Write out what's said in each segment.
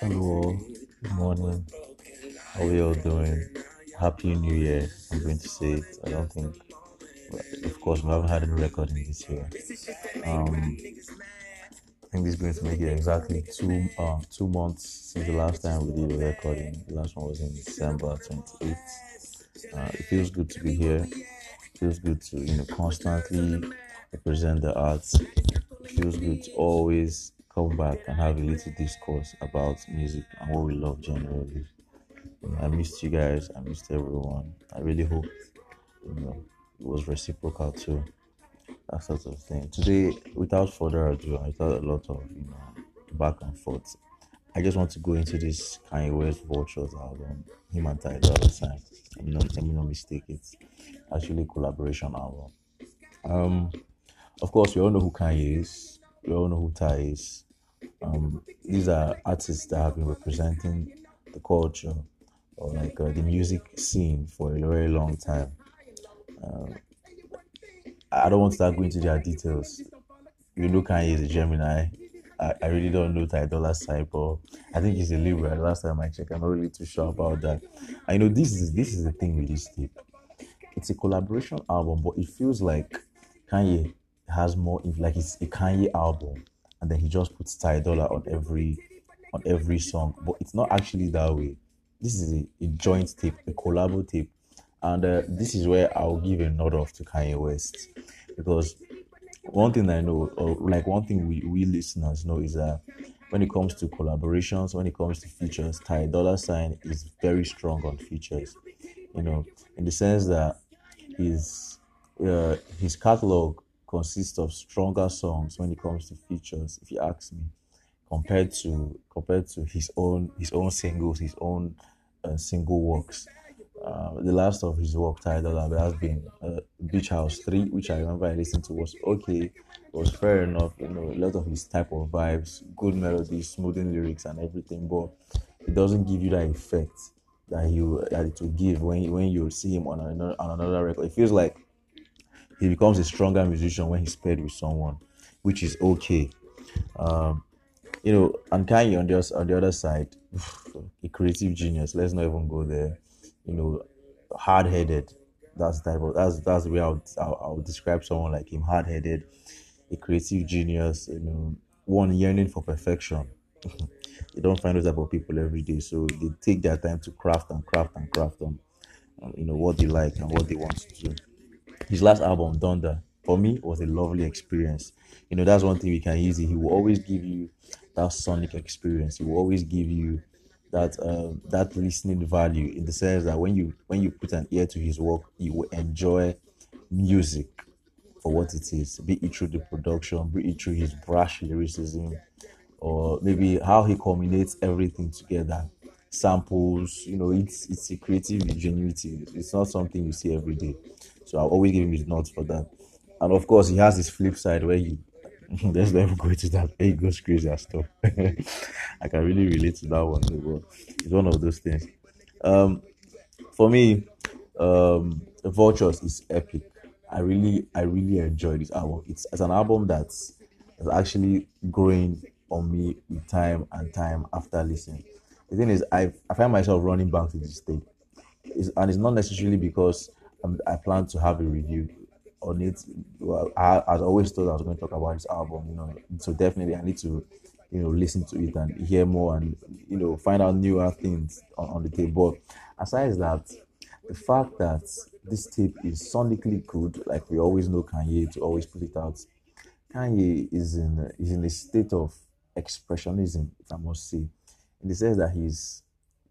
Hello, good morning. How are you all doing? Happy New Year. I'm going to say it. I don't think, of course, we haven't had any recording this year. Um, I think this is going to make it exactly two um two months since the last time we did a recording. The last one was in December 28th. Uh, it feels good to be here. It feels good to you know constantly represent the arts. It feels good to always come back and have a little discourse about music and what we love generally. I missed you guys. I missed everyone. I really hope you know it was reciprocal too. That sort of thing. Today, without further ado, without a lot of you know back and forth, I just want to go into this Kanye West Vultures album, him and Ty Dolla Sign. Let me not, let me not mistake it. Actually, collaboration album. Um, of course, we all know who Kanye is. We all know who Ty is. Um, these are artists that have been representing the culture or like uh, the music scene for a very long time. Uh, I don't want to start going into their details. You know, Kanye is a Gemini. I, I really don't know Ty Dolla Sign, but I think he's a Libra. Last time I checked, I'm not really too sure about that. I know this is this is the thing with this tape. It's a collaboration album, but it feels like Kanye has more like it's a Kanye album, and then he just puts Ty Dolla on every on every song. But it's not actually that way. This is a, a joint tape, a collabo tape, and uh, this is where I'll give a nod off to Kanye West because one thing I know, or like one thing we, we listeners know, is that when it comes to collaborations, when it comes to features, Ty Dolla Sign is very strong on features. You know, in the sense that his uh, his catalog consists of stronger songs when it comes to features. If you ask me, compared to compared to his own his own singles, his own uh, single works. Uh, the last of his work title has been uh, Beach House 3, which I remember I listened to was okay, was fair enough, you know, a lot of his type of vibes, good melodies, smoothing lyrics and everything, but it doesn't give you that effect that you that it will give when when you see him on another on another record. It feels like he becomes a stronger musician when he's paired with someone, which is okay. Um, you know, and Kanye on the on the other side, a creative genius. Let's not even go there. You know, hard headed. That's the type of that's that's the way I would, I would describe someone like him. Hard headed, a creative genius. You know, one yearning for perfection. you don't find those type of people every day, so they take their time to craft and craft and craft on, Um, you know what they like and what they want to do. His last album, Donda, for me was a lovely experience. You know, that's one thing we can use. He will always give you that sonic experience. He will always give you that um, that listening value in the sense that when you when you put an ear to his work, you will enjoy music for what it is, be it through the production, be it through his brash lyricism, or maybe how he culminates everything together. Samples, you know, it's it's a creative ingenuity. It's not something you see every day. So I'll always give him his notes for that. And of course, he has his flip side where he let's never go into that. He goes crazy and stuff. I can really relate to that one. But it's one of those things. Um, for me, um, Vultures is epic. I really, I really enjoy this album. It's, it's an album that's, that's actually growing on me with time and time after listening. The thing is, I I find myself running back to this tape, it's, and it's not necessarily because um, I plan to have a review on it. Well, I, I always thought I was going to talk about this album, you know. So definitely, I need to, you know, listen to it and hear more and you know find out newer things on, on the tape. But aside that, the fact that this tape is sonically good, like we always know Kanye to always put it out. Kanye is in is in a state of expressionism, I must say, in the sense that he's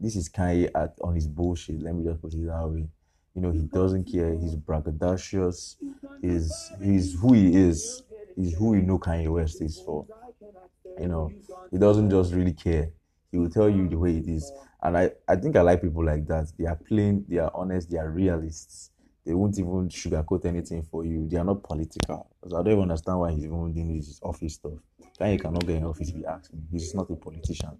this is Kanye at on his bullshit. Let me just put it that way you know, he doesn't care. He's braggadocious. He's he's who he is. He's who you know Kanye West is for. You know, he doesn't just really care. He will tell you the way it is. And I, I think I like people like that. They are plain, they are honest, they are realists. They won't even sugarcoat anything for you. They are not political. I don't even understand why he's even doing his office stuff. Kanye cannot get in office if you. He's not a politician.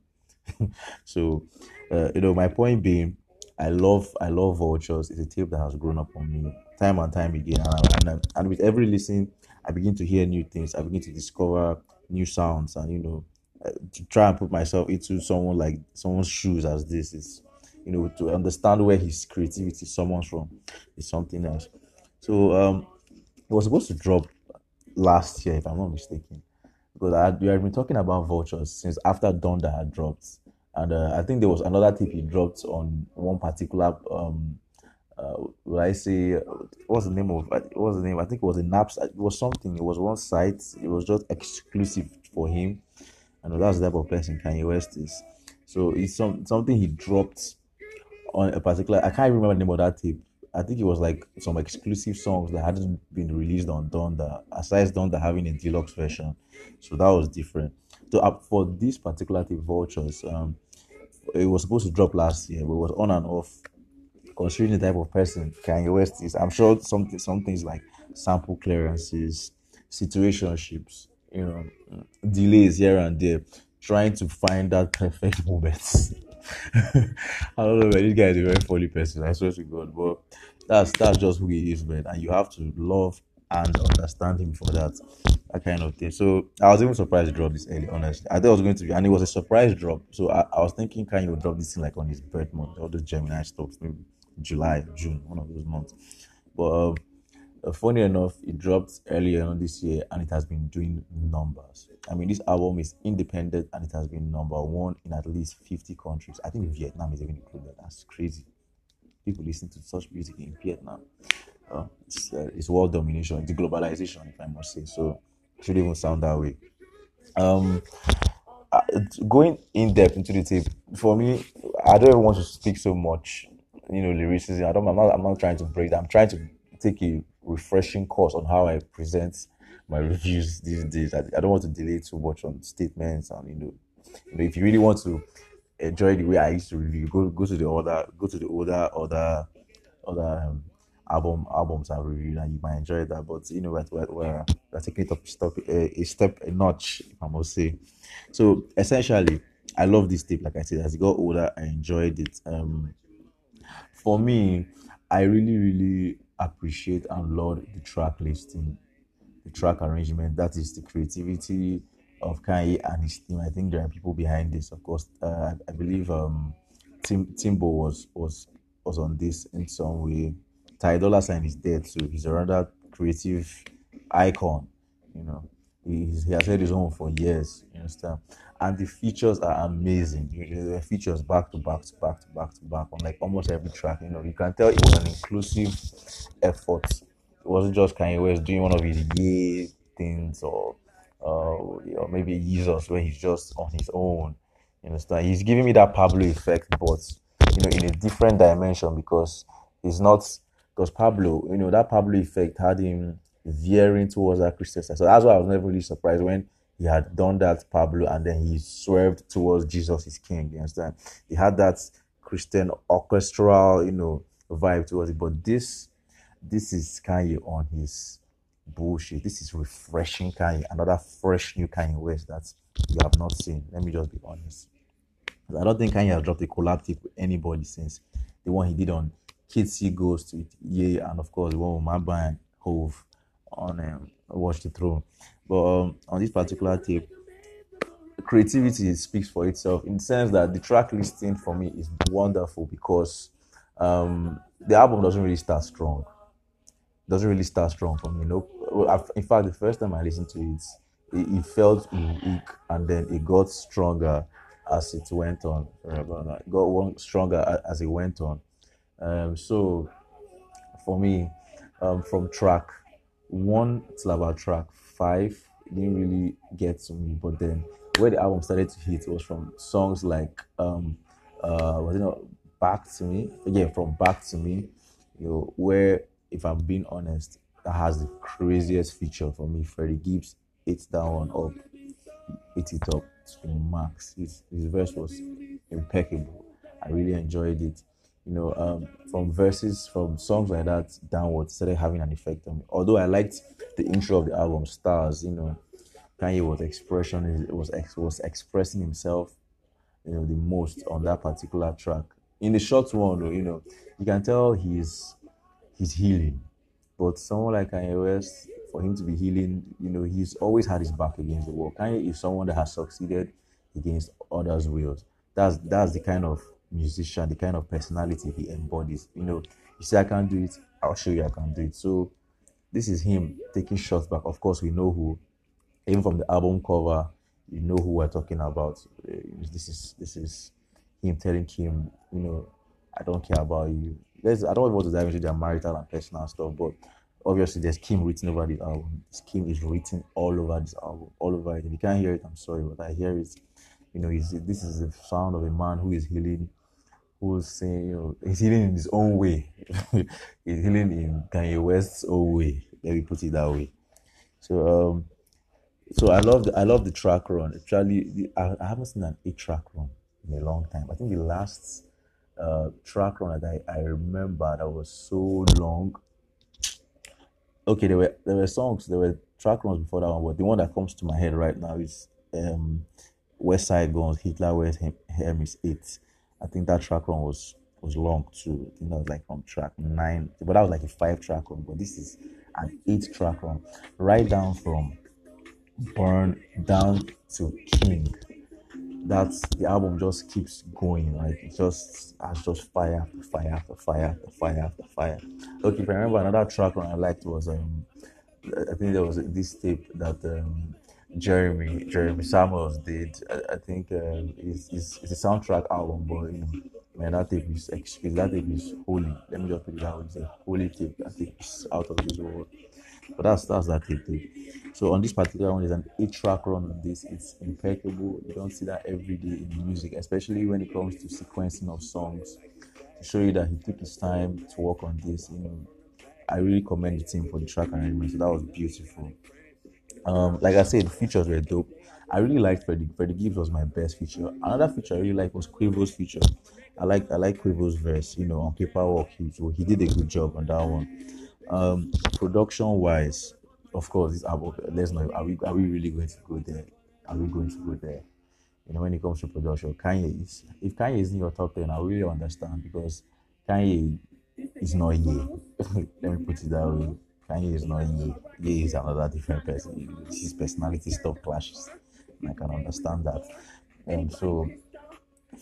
so, uh, you know, my point being, I love I love Vultures. It's a tape that has grown up on me time and time again, and, and, and with every listen, I begin to hear new things. I begin to discover new sounds, and you know, uh, to try and put myself into someone like someone's shoes as this is you know to understand where his creativity someone's from is something else so um it was supposed to drop last year if i'm not mistaken because I we had been talking about vultures since after Donda had dropped and uh, i think there was another tip he dropped on one particular um uh, I say what's the name of what was the name? I think it was a Naps. It was something. It was one site. It was just exclusive for him, and that's the type of person Kanye West is. So it's some something he dropped on a particular. I can't remember the name of that tape. I think it was like some exclusive songs that hadn't been released on Donda. Aside Donda having a deluxe version, so that was different. So uh, for this particular tape, Vultures, um, it was supposed to drop last year, but it was on and off considering the type of person Kanye West is, I'm sure something some things like sample clearances, situationships, you know, delays here and there, trying to find that perfect moment. I don't know, man. This guy is a very funny person. I swear to God, but that's that's just who he is, man. And you have to love and understand him for that, that kind of thing. So I was even surprised to drop this early, honestly. I thought it was going to be, and it was a surprise drop. So I, I was thinking, can you drop this thing like on his birth month, all the Gemini stuff, maybe July, June, one of those months. But um, funny enough, it dropped earlier on this year and it has been doing numbers. I mean, this album is independent and it has been number one in at least 50 countries. I think Vietnam is even included. That's crazy. People listen to such music in Vietnam. Uh, it's, uh, it's world domination, it's globalization, if I must say. So, it should even sound that way. Um, uh, going in depth into the tape, for me, I don't want to speak so much you know lyricism. I don't. I'm not. I'm not trying to break. I'm trying to take a refreshing course on how I present my reviews these days. I, I don't want to delay too much on statements and you know, you know, if you really want to enjoy the way I used to review, go go to the other go to the older other other um, album albums I've reviewed and you might enjoy that. But you know, we're, we're, we're, we're taking it up step a, a step a notch, if I must say. So essentially, I love this tape. Like I said, as it got older, I enjoyed it. Um, for me, I really, really appreciate and love the track listing, the track arrangement. That is the creativity of Kanye and his team. I think there are people behind this. Of course, uh, I believe um, Tim Timbo was was was on this in some way. Ty Dolla Sign is dead, so he's another creative icon. You know, he's, he has had his own for years. You understand? and the features are amazing. The features back to back to back to back to back on like almost every track. You know, you can tell it was an inclusive effort. It wasn't just Kanye West doing one of his yay things or uh, or maybe Jesus where he's just on his own. You understand? He's giving me that Pablo effect, but you know, in a different dimension because it's not because Pablo, you know, that Pablo effect had him veering towards that Christian side. So that's why I was never really surprised when he had done that Pablo and then he swerved towards Jesus is King. You understand? He had that Christian orchestral, you know, vibe towards it. But this this is Kanye on his bullshit. This is refreshing Kanye, another fresh new Kanye West that you have not seen. Let me just be honest. I don't think Kanye has dropped a collab tape with anybody since the one he did on Kids See Ghost with Yeah, and of course the one with my band Hov on um, Watch the Throne. But um, on this particular tape, creativity speaks for itself in the sense that the track listing for me is wonderful because um, the album doesn't really start strong. Doesn't really start strong for me. Know, in fact, the first time I listened to it, it, it felt weak, and then it got stronger as it went on. It got one stronger as it went on. Um, so, for me, um, from track one till track five didn't really get to me, but then where the album started to hit was from songs like um uh was it not Back to Me? Again, from Back to Me, you know, where if I'm being honest, that has the craziest feature for me. Freddie Gibbs ate that one up, ate it up to max. His his verse was impeccable. I really enjoyed it you know, um, from verses, from songs like that downwards started having an effect on me. Although I liked the intro of the album, Stars, you know, Kanye was expression was was expressing himself, you know, the most on that particular track. In the short one, you know, you can tell he's he's healing. But someone like Kanye West, for him to be healing, you know, he's always had his back against the wall. Kanye is someone that has succeeded against others' wills. That's that's the kind of musician, the kind of personality he embodies. You know, you say I can't do it, I'll show you I can do it. So this is him taking shots back. Of course, we know who. Even from the album cover, you know who we're talking about. Uh, This is this is him telling Kim, you know, I don't care about you. There's, I don't want to dive into their marital and personal stuff, but obviously there's Kim written over the album. This Kim is written all over this album, all over it. If you can't hear it, I'm sorry, but I hear it. You know, this is the sound of a man who is healing, who's saying, you know, he's healing in his own way. he's healing in Kanye West's own way. Let me put it that way. So, um, so I love the I love the track run. Actually, I, I haven't seen an eight track run in a long time. I think the last uh, track run that I, I remember that was so long. Okay, there were there were songs, there were track runs before that one, but the one that comes to my head right now is um, Westside Gunn's, Hitler Wears Hermes Eight. I think that track run was was long too. I think that was like from track nine, but that was like a five track run. But this is an eight track run, right down from Burn down to King. That's the album just keeps going. Like it just has just fire after fire after fire after fire after fire. Okay, if I remember another track run I liked was um I think there was this tape that um Jeremy Jeremy Samuels did. I, I think um, it's, it's it's a soundtrack album, but you know, man, that tape is that tape is holy. Let me just put it that way. It's a holy tape. That tape is out of this world. But that's that's that tape tape. So on this particular one, there's an eight-track run on this. It's impeccable. You don't see that every day in music, especially when it comes to sequencing of songs. To show you that he took his time to work on this, you know, I really commend the team for the track arrangement. So that was beautiful. Um, like I said, features were dope. I really liked Freddie. Freddie Gibbs was my best feature. Another feature I really liked was Quavo's feature. I like I like Quavo's verse. You know, on paperwork, he he did a good job on that one. Um, production wise, of course, this album. Let's know. Are we are we really going to go there? Are we going to go there? You know, when it comes to production, Kanye is if Kanye is in your top ten, I really understand because Kanye is not here. Let me put it that way. Kanye is not Ye. Ye is another different person. His personality stuff clashes. I can understand that. And so,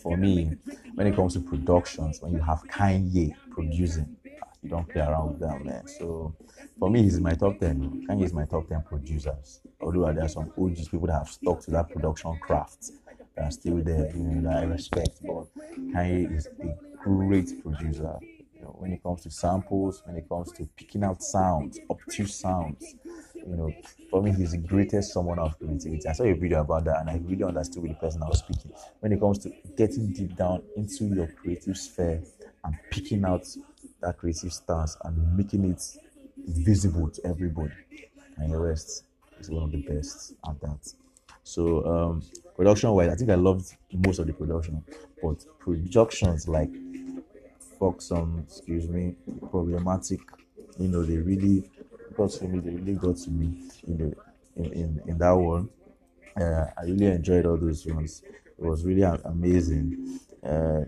for me, when it comes to productions, when you have Kanye producing, you don't play around with that, man. So, for me, he's my top 10. Kanye is my top 10 producers. Although there are some OGs, people that have stuck to that production craft that are still there, you know, that I respect. But Kanye is a great producer. Know, when it comes to samples, when it comes to picking out sounds, obtuse sounds, you know, for me, he's the greatest someone of creativity. I saw a video about that and I really understood with the person I was speaking. When it comes to getting deep down into your creative sphere and picking out that creative stance and making it visible to everybody. And the rest is one of the best at that. So, um, production wise, I think I loved most of the production, but productions like Fox, um, excuse me, problematic, you know, they really got to me. They really got to me in the in, in, in that one. Uh, I really enjoyed all those ones. It was really amazing. Uh,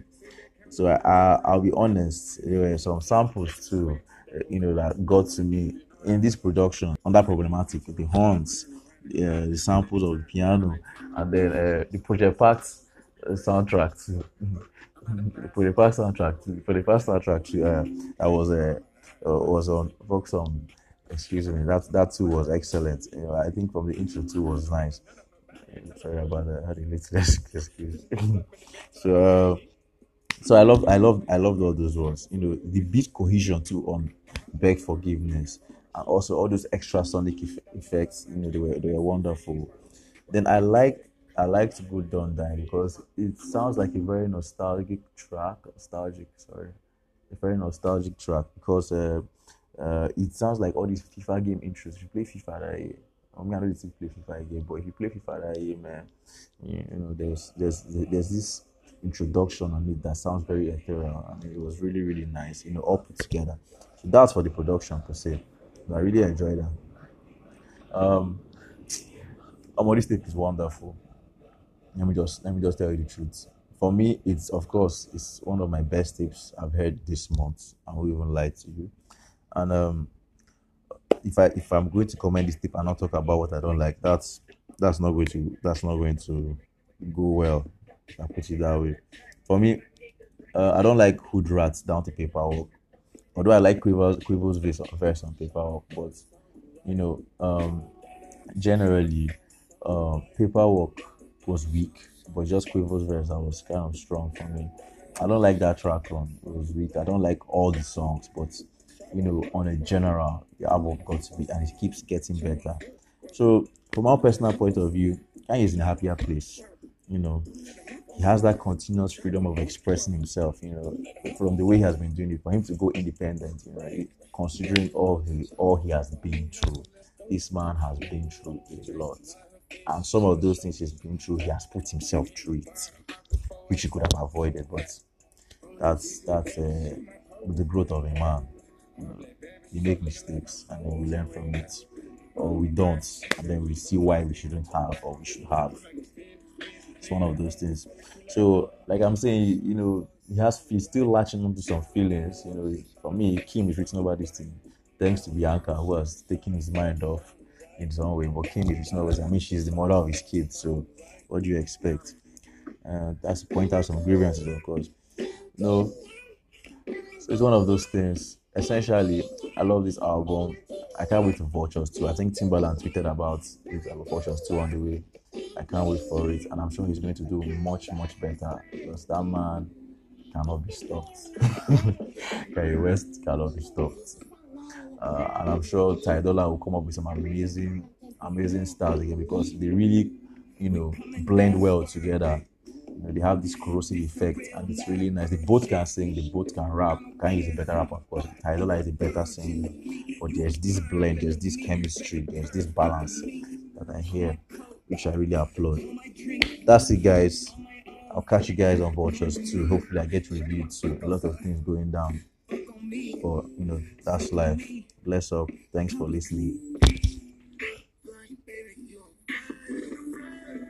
so I, I, I'll be honest, there were some samples too, uh, you know, that got to me in this production on that problematic, the horns, uh, the samples of the piano, and then uh, the Project Parts uh, soundtrack too. the Project Parts soundtrack. For the first soundtrack uh, that was uh, uh, was on Vox on. Excuse me, that that too was excellent. I think from the intro too was nice. Sorry about that. I had a little excuse. so. Uh, so I love, I love, I loved all those ones. You know, the beat cohesion too on "Beg Forgiveness," and also all those extra sonic eff- effects. You know, they were they were wonderful. Then I like, I liked "Good Don't Die" because it sounds like a very nostalgic track. Nostalgic, sorry, a very nostalgic track because uh, uh, it sounds like all these FIFA game intros. If you play FIFA, that year, I mean, I don't really play FIFA again, but if you play FIFA that year, man, you, know, there's there's there's this introduction on it that sounds very ethereal and it was really really nice you know all put together so that's for the production per se i really enjoyed that um this tape is wonderful let me just let me just tell you the truth for me it's of course it's one of my best tips i've heard this month i won't even lie to you and um if i if i'm going to comment this tape and not talk about what i don't like that's that's not going to that's not going to go well. I put it that way. For me, uh, I don't like hood rats down to paperwork. Although I like Quavo's, Quavo's verse, verse on paperwork, but you know, um, generally, uh, paperwork was weak, but just Quavo's verse that was kind of strong for me. I don't like that track on. it was weak. I don't like all the songs, but you know, on a general, the album got to be, and it keeps getting better. So, from our personal point of view, Kanye is in a happier place. You know, he has that continuous freedom of expressing himself. You know, from the way he has been doing it, for him to go independent. You know, considering all he all he has been through, this man has been through a lot, and some of those things he's been through, he has put himself through it, which he could have avoided. But that's that's uh, the growth of a man. You, make mistakes, and then we learn from it or we don't, and then we see why we shouldn't have or we should have. It's one of those things. So, like I'm saying, you know, he has he's still latching onto some feelings. You know, for me, Kim is written over this thing, thanks to Bianca, who has taken his mind off in own way. But Kim is not over. I mean, she's the mother of his kids, so what do you expect? Uh, that's to point out some grievances, of course. No, so it's one of those things. Essentially, I love this album. I can't wait for Vultures 2. I think Timbaland tweeted about it Vultures 2 on the way. I can't wait for it, and I'm sure he's going to do much, much better because that man cannot be stopped. Kanye West cannot be stopped. Uh, and I'm sure Ty Dolla will come up with some amazing, amazing styles again because they really, you know, blend well together. You know, they have this corrosive effect, and it's really nice. They both can sing, they both can rap. Kanye is a better rapper, of course. Ty Dolla is a better singer, but there's this blend, there's this chemistry, there's this balance that I hear, which I really applaud. That's it, guys. I'll catch you guys on Vultures too. Hopefully, I get reviewed too. A lot of things going down, but you know, that's life. Bless up. Thanks for listening.